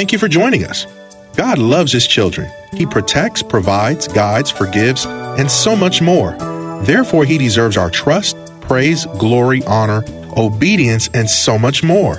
Thank you for joining us. God loves His children. He protects, provides, guides, forgives, and so much more. Therefore, He deserves our trust, praise, glory, honor, obedience, and so much more.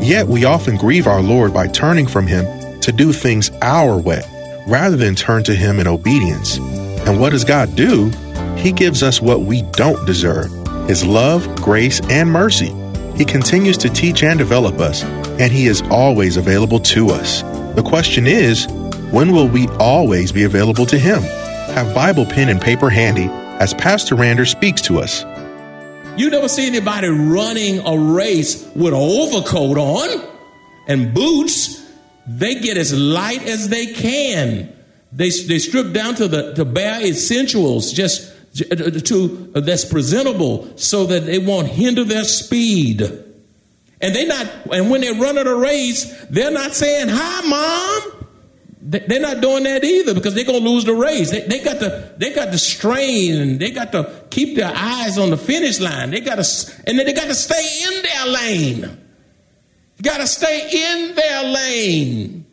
Yet we often grieve our Lord by turning from Him to do things our way, rather than turn to Him in obedience. And what does God do? He gives us what we don't deserve His love, grace, and mercy. He continues to teach and develop us, and He is always available to us. The question is, when will we always be available to Him? Have Bible pen and paper handy as Pastor Rander speaks to us. You never see anybody running a race with an overcoat on and boots. They get as light as they can. They, they strip down to the to bare essentials, just to uh, that's presentable, so that they won't hinder their speed. And they not and when they run at a race, they're not saying hi, mom. They're not doing that either because they're gonna lose the race. They, they, got to they got to strain they got to keep their eyes on the finish line. They got to and they got to stay in their lane. You got to stay in their lane.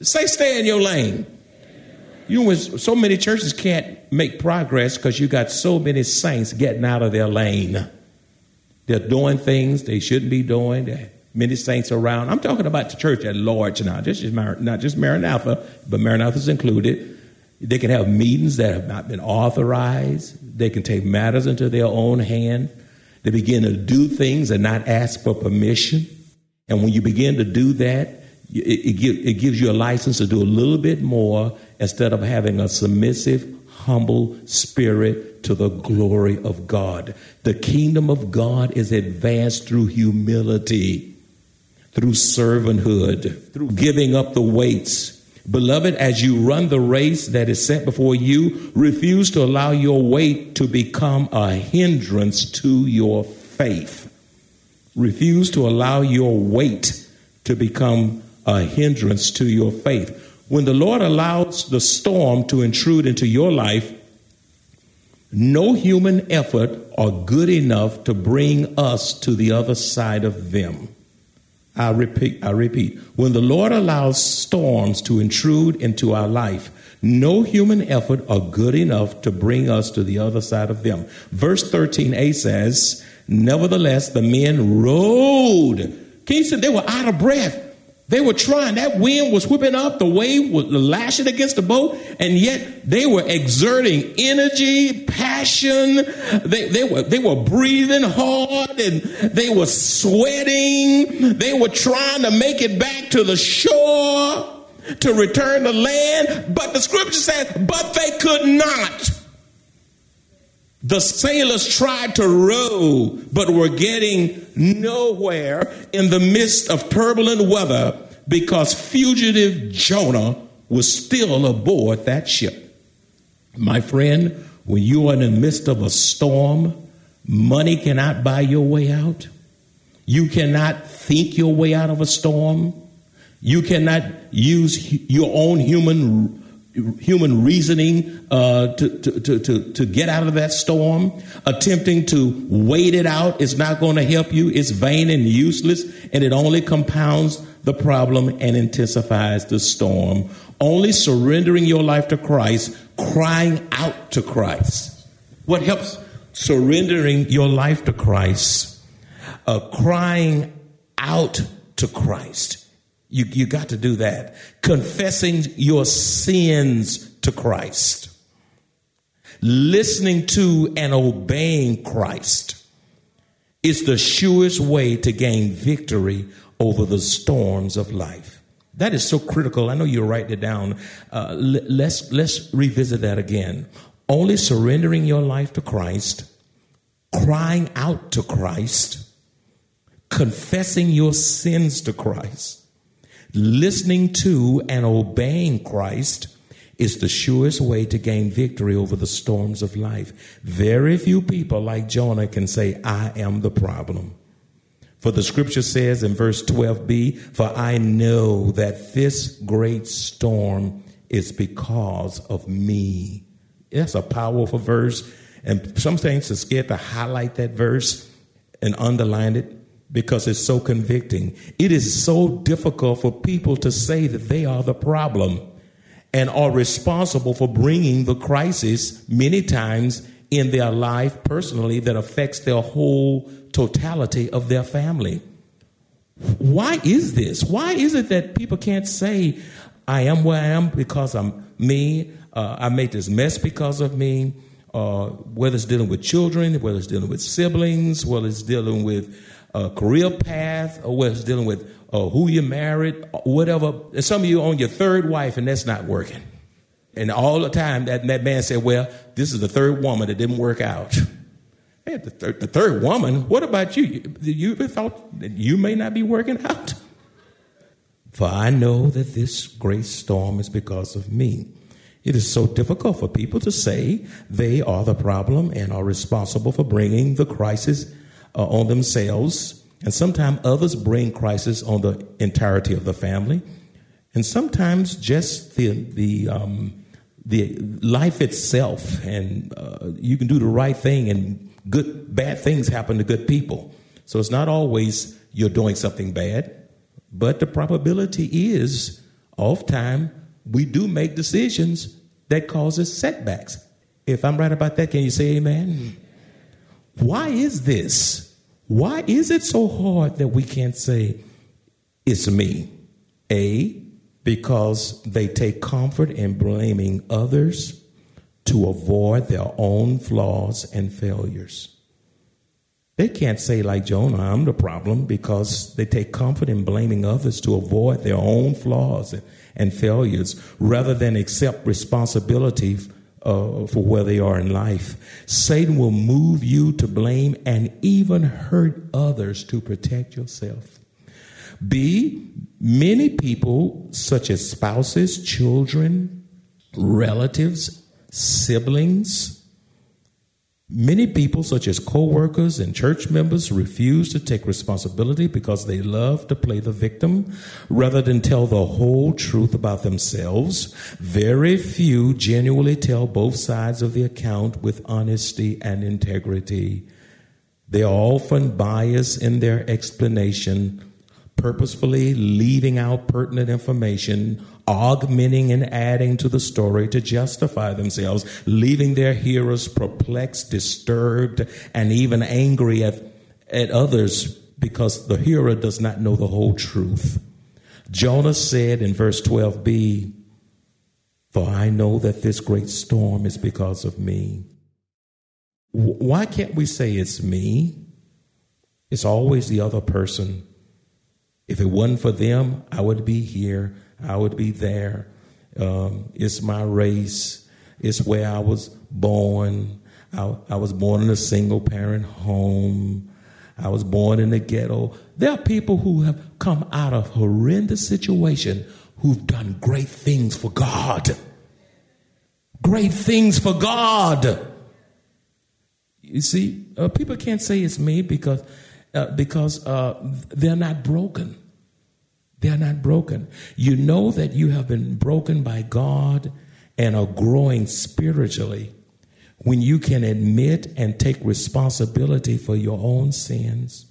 Say, stay in your lane. You know, so many churches can't make progress because you got so many saints getting out of their lane. They're doing things they shouldn't be doing There are many saints around. I'm talking about the church at large now, just, not just Maranatha, but Maranatha's included. They can have meetings that have not been authorized. They can take matters into their own hand. They begin to do things and not ask for permission. And when you begin to do that, it, it, give, it gives you a license to do a little bit more instead of having a submissive, humble spirit to the glory of God. The kingdom of God is advanced through humility through servanthood, through giving up the weights. Beloved, as you run the race that is set before you, refuse to allow your weight to become a hindrance to your faith. Refuse to allow your weight to become a hindrance to your faith. When the Lord allows the storm to intrude into your life, no human effort are good enough to bring us to the other side of them. I repeat, I repeat, when the Lord allows storms to intrude into our life, no human effort are good enough to bring us to the other side of them. Verse 13a says, Nevertheless, the men rowed. King said they were out of breath. They were trying. That wind was whipping up. The wave was lashing against the boat. And yet they were exerting energy, passion. They, they, were, they were breathing hard and they were sweating. They were trying to make it back to the shore to return to land. But the scripture says, but they could not. The sailors tried to row, but were getting nowhere in the midst of turbulent weather because fugitive Jonah was still aboard that ship. My friend, when you are in the midst of a storm, money cannot buy your way out. You cannot think your way out of a storm. You cannot use your own human human reasoning uh, to, to, to, to get out of that storm. Attempting to wait it out is not going to help you. It's vain and useless, and it only compounds the problem and intensifies the storm. Only surrendering your life to Christ, crying out to Christ. What helps surrendering your life to Christ? Uh, crying out to Christ you, you got to do that. Confessing your sins to Christ. Listening to and obeying Christ is the surest way to gain victory over the storms of life. That is so critical. I know you write it down. Uh, let's, let's revisit that again. Only surrendering your life to Christ, crying out to Christ, confessing your sins to Christ, Listening to and obeying Christ is the surest way to gain victory over the storms of life. Very few people like Jonah can say, I am the problem. For the scripture says in verse 12b, For I know that this great storm is because of me. That's a powerful verse. And some saints are scared to highlight that verse and underline it because it's so convicting. It is so difficult for people to say that they are the problem and are responsible for bringing the crisis many times in their life personally that affects their whole totality of their family. Why is this? Why is it that people can't say, I am where I am because I'm me? Uh, I made this mess because of me. Uh, whether it's dealing with children, whether it's dealing with siblings, whether it's dealing with career path, or whether it's dealing with uh, who you married, whatever. And some of you on your third wife, and that's not working. And all the time, that, that man said, Well, this is the third woman that didn't work out. Hey, the, third, the third woman, what about you? You, you thought that you may not be working out? For I know that this great storm is because of me. It is so difficult for people to say they are the problem and are responsible for bringing the crisis uh, on themselves. And sometimes others bring crisis on the entirety of the family. And sometimes just the, the, um, the life itself, and uh, you can do the right thing, and good, bad things happen to good people. So it's not always you're doing something bad, but the probability is, oftentimes, we do make decisions that causes setbacks. If I'm right about that, can you say amen? Why is this? Why is it so hard that we can't say it's me? A, because they take comfort in blaming others to avoid their own flaws and failures. They can't say, like Jonah, I'm the problem because they take comfort in blaming others to avoid their own flaws and, failures rather than accept responsibility uh, for where they are in life. Satan will move you to blame and even hurt others to protect yourself. B, many people, such as spouses, children, relatives, siblings, Many people, such as co workers and church members, refuse to take responsibility because they love to play the victim rather than tell the whole truth about themselves. Very few genuinely tell both sides of the account with honesty and integrity. They are often biased in their explanation, purposefully leaving out pertinent information augmenting and adding to the story to justify themselves, leaving their hearers perplexed, disturbed, and even angry at, at others because the hearer does not know the whole truth. Jonah said in verse 12b, For I know that this great storm is because of me. Why can't we say it's me? It's always the other person. If it wasn't for them, I would be here. I would be there. Um, it's my race. It's where I was born. I, I was born in a single parent home. I was born in the ghetto. There are people who have come out of horrendous situation who've done great things for God. Great things for God. You see, uh, people can't say it's me because uh, because uh, they're not broken. They are not broken. You know that you have been broken by God and are growing spiritually when you can admit and take responsibility for your own sins,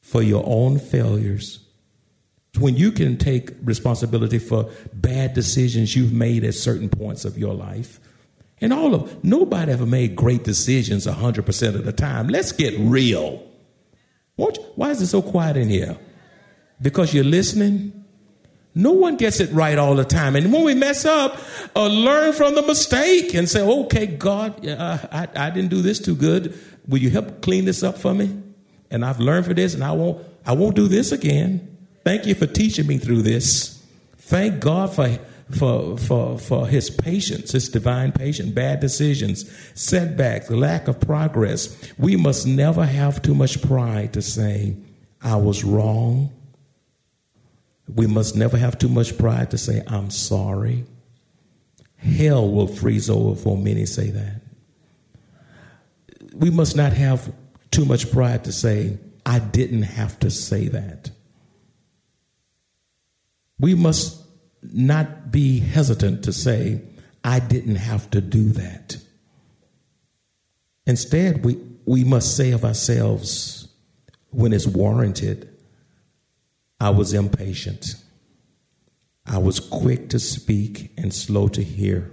for your own failures. When you can take responsibility for bad decisions you've made at certain points of your life. And all of nobody ever made great decisions 100% of the time. Let's get real. Why is it so quiet in here? because you're listening. No one gets it right all the time. And when we mess up, uh, learn from the mistake and say, okay, God, uh, I, I didn't do this too good. Will you help clean this up for me? And I've learned for this and I won't, I won't do this again. Thank you for teaching me through this. Thank God for, for, for, for his patience, his divine patience, bad decisions, setbacks, lack of progress. We must never have too much pride to say, I was wrong. We must never have too much pride to say, I'm sorry. Hell will freeze over for many say that. We must not have too much pride to say, I didn't have to say that. We must not be hesitant to say, I didn't have to do that. Instead, we, we must say of ourselves, when it's warranted, I was impatient. I was quick to speak and slow to hear.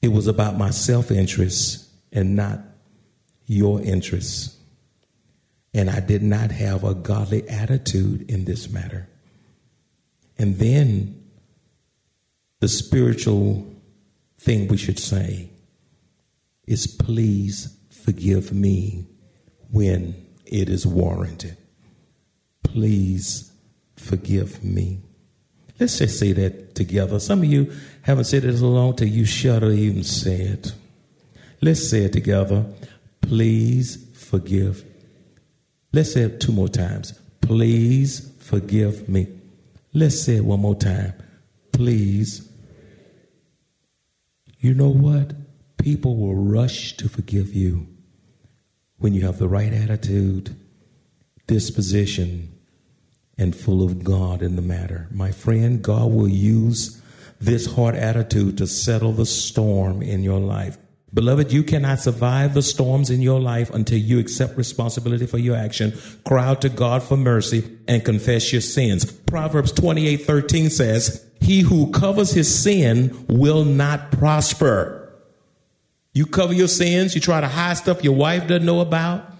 It was about my self interest and not your interests. And I did not have a godly attitude in this matter. And then the spiritual thing we should say is please forgive me when it is warranted. Please forgive me. Let's just say that together. Some of you haven't said it so long till you shudder even say it. Let's say it together. Please forgive. Let's say it two more times. Please forgive me. Let's say it one more time. Please. You know what? People will rush to forgive you when you have the right attitude, disposition, and full of God in the matter. My friend, God will use this hard attitude to settle the storm in your life. Beloved, you cannot survive the storms in your life until you accept responsibility for your action, cry out to God for mercy, and confess your sins. Proverbs 28 13 says, He who covers his sin will not prosper. You cover your sins, you try to hide stuff your wife doesn't know about,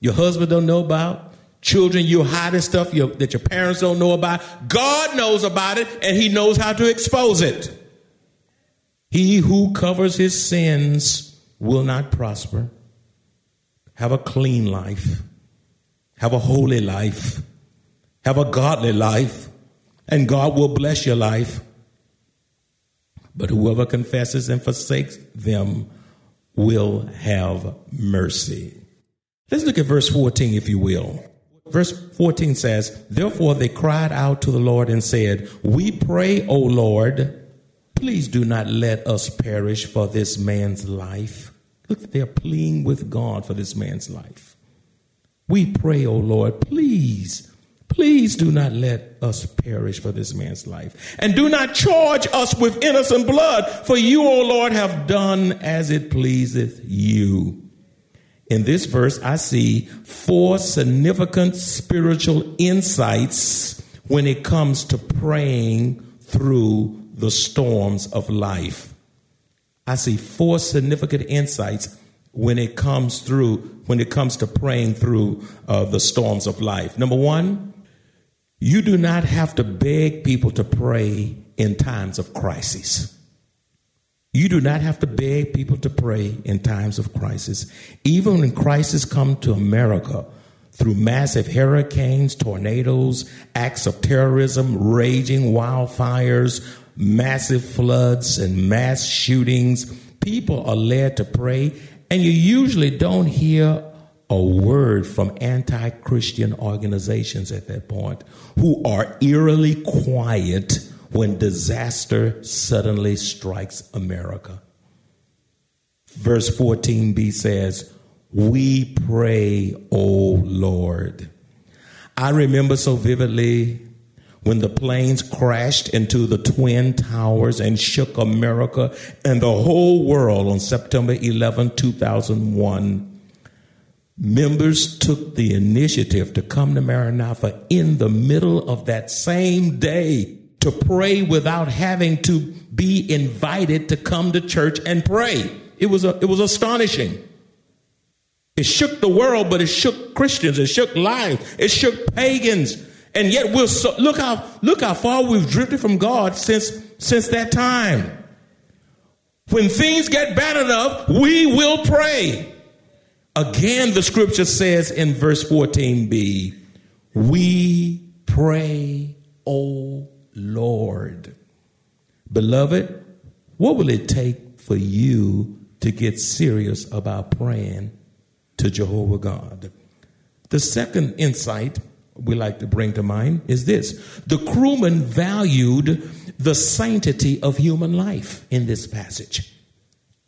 your husband don't know about, children you're hiding stuff your, that your parents don't know about. God knows about it and he knows how to expose it. He who covers his sins will not prosper. Have a clean life. Have a holy life. Have a godly life. And God will bless your life. But whoever confesses and forsakes them will have mercy. Let's look at verse 14, if you will. Verse 14 says, Therefore they cried out to the Lord and said, We pray, O Lord, please do not let us perish for this man's life. Look, they're pleading with God for this man's life. We pray, O Lord, please, please do not let us perish for this man's life. And do not charge us with innocent blood, for you, O Lord, have done as it pleaseth you. In this verse, I see four significant spiritual insights when it comes to praying through the storms of life. I see four significant insights when it comes through when it comes to praying through uh, the storms of life. Number one, you do not have to beg people to pray in times of crisis. You do not have to beg people to pray in times of crisis. Even when crisis come to America through massive hurricanes, tornadoes, acts of terrorism, raging wildfires, massive floods, and mass shootings, people are led to pray, and you usually don't hear a word from anti Christian organizations at that point who are eerily quiet when disaster suddenly strikes America. Verse 14b says, We pray, O Lord. I remember so vividly when the planes crashed into the Twin Towers and shook America and the whole world on September 11, 2001 members took the initiative to come to Maranatha in the middle of that same day to pray without having to be invited to come to church and pray. It was, a, it was astonishing. It shook the world, but it shook Christians. It shook lives. It shook pagans. And yet we're so, look how, look how far we've drifted from God since, since that time. When things get bad enough, we will pray. Again, the scripture says in verse 14b, we pray, O Lord. Beloved, what will it take for you to get serious about praying to Jehovah God? The second insight we like to bring to mind is this the crewmen valued the sanctity of human life in this passage.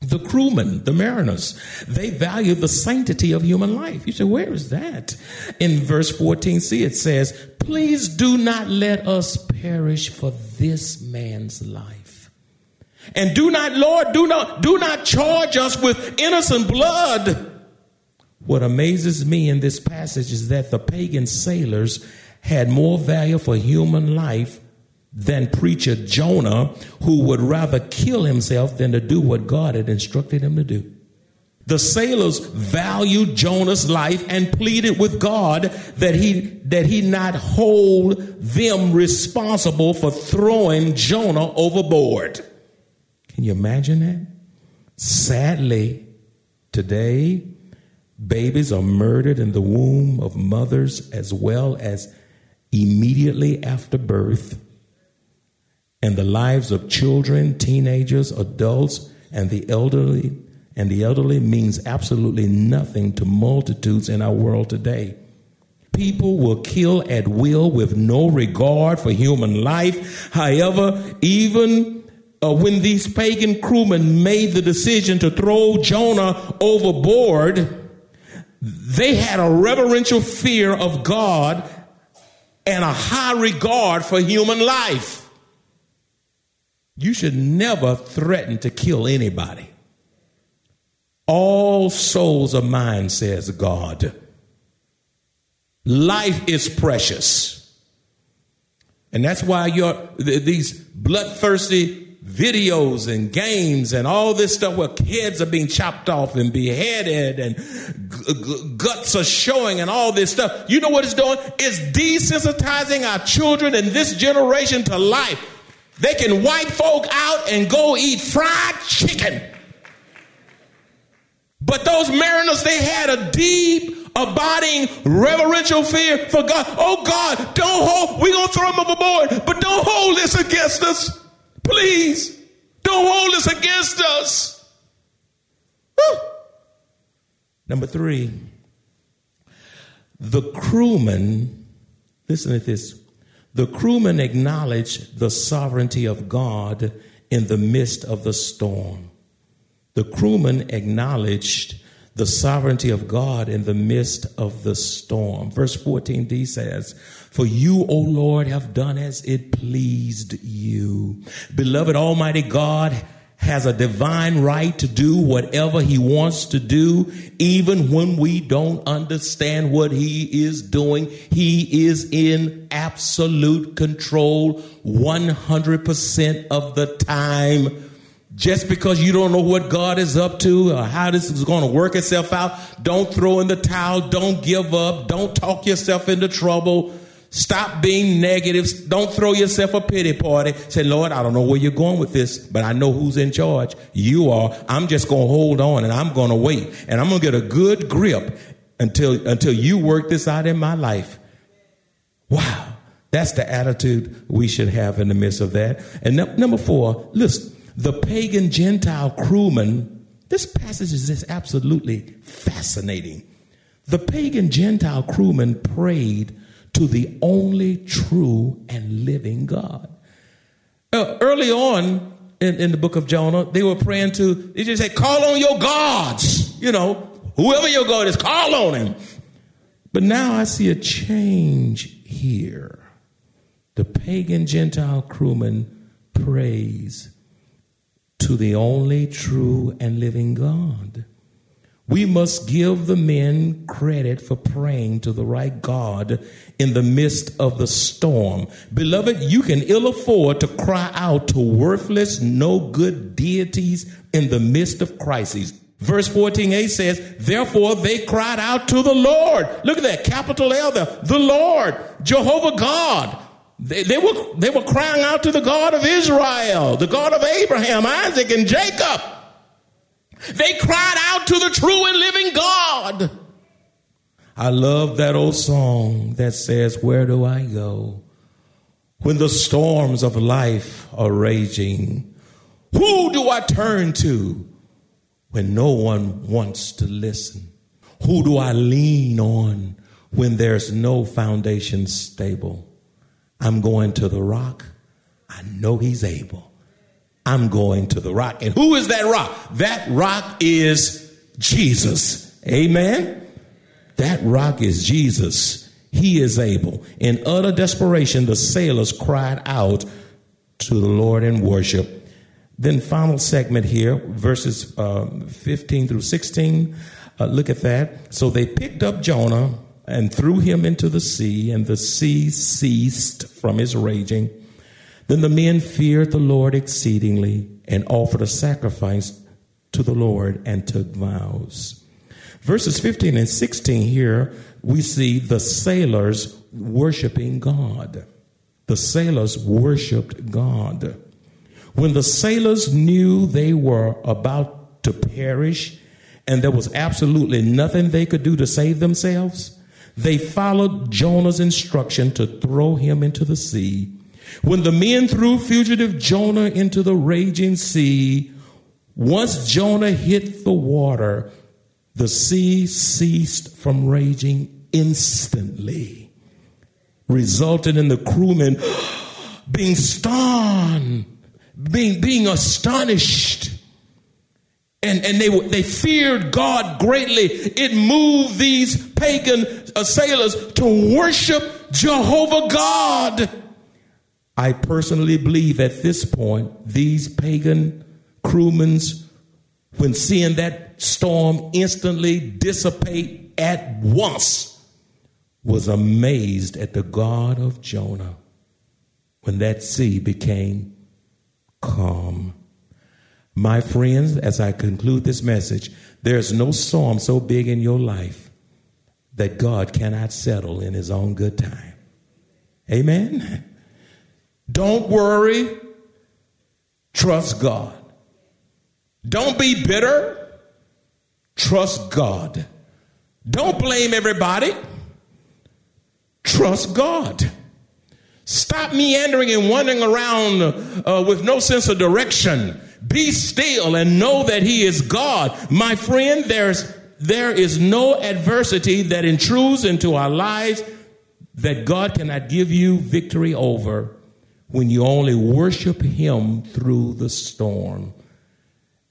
The crewmen, the mariners, they value the sanctity of human life. You say, where is that? In verse 14c, it says, Please do not let us perish for this man's life. And do not, Lord, do not, do not charge us with innocent blood. what amazes me in this passage is that the pagan sailors had more value for human life than preacher Jonah, who would rather kill himself than to do what God had instructed him to do. The sailors valued Jonah's life and pleaded with God that he, that he not hold them responsible for throwing Jonah overboard. Can you imagine that? Sadly, today, babies are murdered in the womb of mothers as well as immediately after birth. And the lives of children, teenagers, adults, and the elderly and the elderly means absolutely nothing to multitudes in our world today. People will kill at will with no regard for human life. However, even uh, when these pagan crewmen made the decision to throw Jonah overboard, they had a reverential fear of God and a high regard for human life. You should never threaten to kill anybody. All souls are mine, says God. Life is precious. And that's why your these bloodthirsty videos and games and all this stuff where heads are being chopped off and beheaded and g- g- guts are showing and all this stuff. You know what it's doing? It's desensitizing our children in this generation to life. They can wipe folk out and go eat fried chicken. But those mariners, they had a deep, abiding, reverential fear for God. Oh God, don't hold, we're going to throw them overboard, but don't hold this against us. Please, don't hold this against us. Number three, the crewman, listen to this. The crewmen acknowledged the sovereignty of God in the midst of the storm. The crewmen acknowledged the sovereignty of God in the midst of the storm. Verse 14d says, For you, O Lord, have done as it pleased you. Beloved Almighty God has a divine right to do whatever he wants to do, even when we don't understand what he is doing. He is in absolute control 100% of the time. Just because you don't know what God is up to or how this is going to work itself out, don't throw in the towel. Don't give up. Don't talk yourself into trouble. Stop being negative. Don't throw yourself a pity party. Say, Lord, I don't know where you're going with this, but I know who's in charge. You are. I'm just going to hold on and I'm going to wait and I'm going to get a good grip until, until you work this out in my life. Wow. That's the attitude we should have in the midst of that. And number four, listen, the pagan Gentile crewman, this passage is just absolutely fascinating. The pagan Gentile crewman prayed to the only true and living God. Uh, early on in, in the book of Jonah, they were praying to, they just said, call on your gods. You know, whoever your God is, call on him. But now I see a change here. The pagan Gentile crewman prays to the only true and living God. We must give the men credit for praying to the right God in the midst of the storm. Beloved, you can ill afford to cry out to worthless, no good deities in the midst of crises. Verse 14a says, Therefore they cried out to the Lord. Look at that, capital L there, the Lord, Jehovah God. They, they, were, they were crying out to the God of Israel, the God of Abraham, Isaac, and Jacob. They cried out to the true and living God. I love that old song that says, Where do I go when the storms of life are raging? Who do I turn to when no one wants to listen? Who do I lean on when there's no foundation stable? I'm going to the rock. I know he's able. I'm going to the rock. And who is that rock? That rock is Jesus. Amen. That rock is Jesus. He is able. In utter desperation, the sailors cried out to the Lord in worship. Then, final segment here, verses uh, 15 through 16. Uh, look at that. So they picked up Jonah and threw him into the sea, and the sea ceased from his raging. Then the men feared the Lord exceedingly and offered a sacrifice to the Lord and took vows. Verses 15 and 16 here, we see the sailors worshiping God. The sailors worshiped God. When the sailors knew they were about to perish and there was absolutely nothing they could do to save themselves, they followed Jonah's instruction to throw him into the sea. When the men threw fugitive Jonah into the raging sea, once Jonah hit the water, the sea ceased from raging instantly, resulting in the crewmen being stunned, being, being astonished and, and they, they feared God greatly. It moved these pagan sailors to worship Jehovah God. I personally believe at this point, these pagan crewmen, when seeing that storm instantly dissipate at once, was amazed at the God of Jonah when that sea became calm. My friends, as I conclude this message, there's no storm so big in your life that God cannot settle in his own good time. Amen. Don't worry. Trust God. Don't be bitter. Trust God. Don't blame everybody. Trust God. Stop meandering and wandering around uh, with no sense of direction be still and know that he is God. My friend, there's, there is no adversity that intrudes into our lives that God cannot give you victory over when you only worship him through the storm.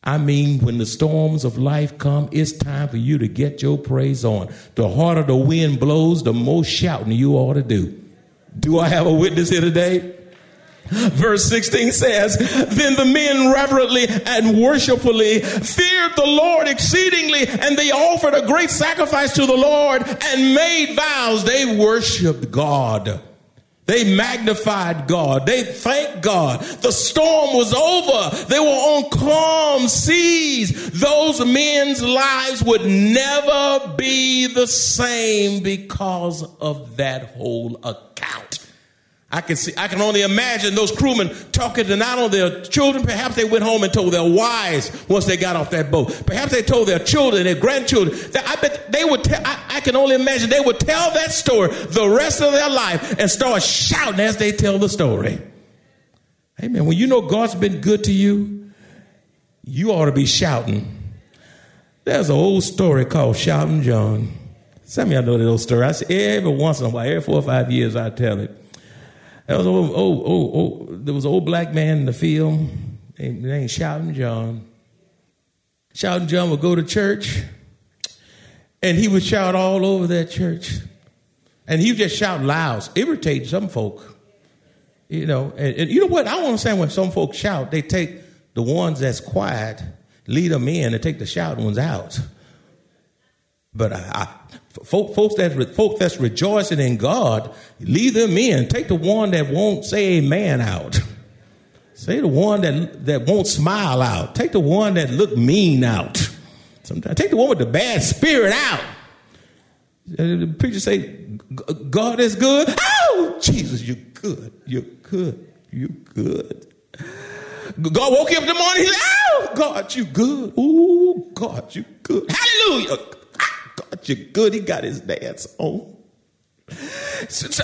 I mean, when the storms of life come, it's time for you to get your praise on. The harder the wind blows, the more shouting you ought to do. Do I have a witness here today? Verse 16 says, Then the men reverently and worshipfully feared the Lord exceedingly, and they offered a great sacrifice to the Lord and made vows. They worshiped God. They magnified God. They thanked God. The storm was over. They were on calm seas. Those men's lives would never be the same because of that whole account. I can see, I can only imagine those crewmen talking to not only their children, perhaps they went home and told their wives once they got off that boat. Perhaps they told their children, their grandchildren. I bet they would tell, I, I can only imagine they would tell that story the rest of their life and start shouting as they tell the story. Amen. When you know God's been good to you, you ought to be shouting. There's an old story called Shouting John. Some of y'all know that old story. I say every once in a while, every four or five years, I tell it. There was old, old, old, there was an old black man in the field named Shouting John. Shouting John would go to church, and he would shout all over that church. And he would just shout loud, irritate some folk. You know, and, and you know what? I don't understand when some folks shout, they take the ones that's quiet, lead them in, and take the shouting ones out. But I, I, folks that folks that's rejoicing in God, leave them in. Take the one that won't say amen out. Say the one that that won't smile out. Take the one that look mean out. Sometimes take the one with the bad spirit out. The preacher say, "God is good." Oh, Jesus, you're good. You're good. You're good. God woke you up in the morning. He said, "Oh, God, you good. Oh, God, you good. Hallelujah." You're good. He got his dance on. So, so,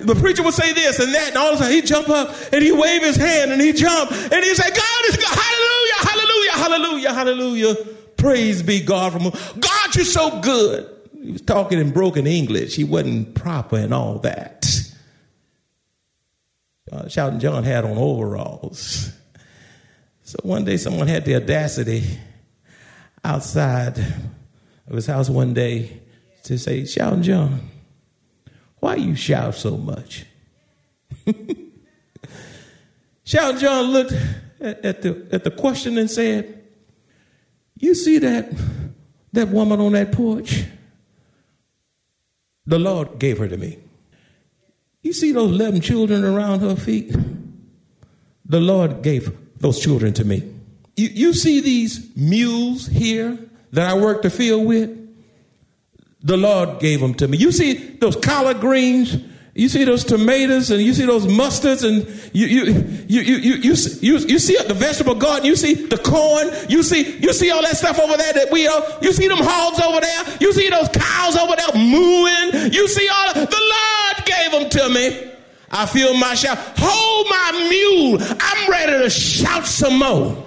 the preacher would say this and that, and all of a sudden he'd jump up and he'd wave his hand and he'd jump and he'd say, God is God. Hallelujah, hallelujah, hallelujah, hallelujah. Praise be God from God, you're so good. He was talking in broken English. He wasn't proper and all that. Uh, Shouting John had on overalls. So one day someone had the audacity outside of his house one day to say, Shouting John, why you shout so much? Shouting John looked at, at, the, at the question and said, You see that That woman on that porch, the Lord gave her to me. You see those 11 children around her feet? The Lord gave those children to me. You, you see these mules here that I work the field with? The Lord gave them to me. You see those collard greens? You see those tomatoes and you see those mustards and you you you you you you, you, you see the vegetable garden. You see the corn. You see you see all that stuff over there that we are. You see them hogs over there. You see those cows over there mooing. You see all the Lord gave them to me. I feel my shout. Hold my mule. I'm ready to shout some more.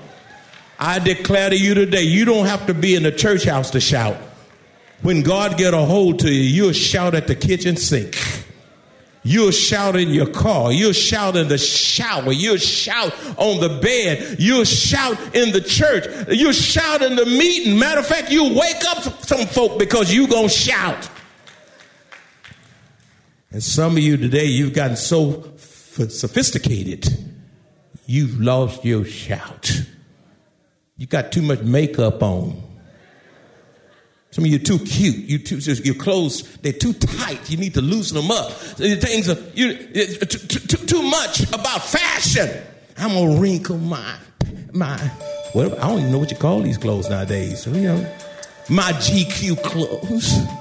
I declare to you today, you don't have to be in the church house to shout. When God get a hold to you, you'll shout at the kitchen sink. You'll shout in your car. You'll shout in the shower. You'll shout on the bed. You'll shout in the church. You'll shout in the meeting. Matter of fact, you'll wake up some folk because you going to shout. And some of you today, you've gotten so sophisticated, you've lost your shout. You got too much makeup on. Some of you are too cute. You too, your clothes they're too tight. You need to loosen them up. Things are you too, too, too much about fashion. I'm gonna wrinkle my my. What I don't even know what you call these clothes nowadays. You know, my GQ clothes.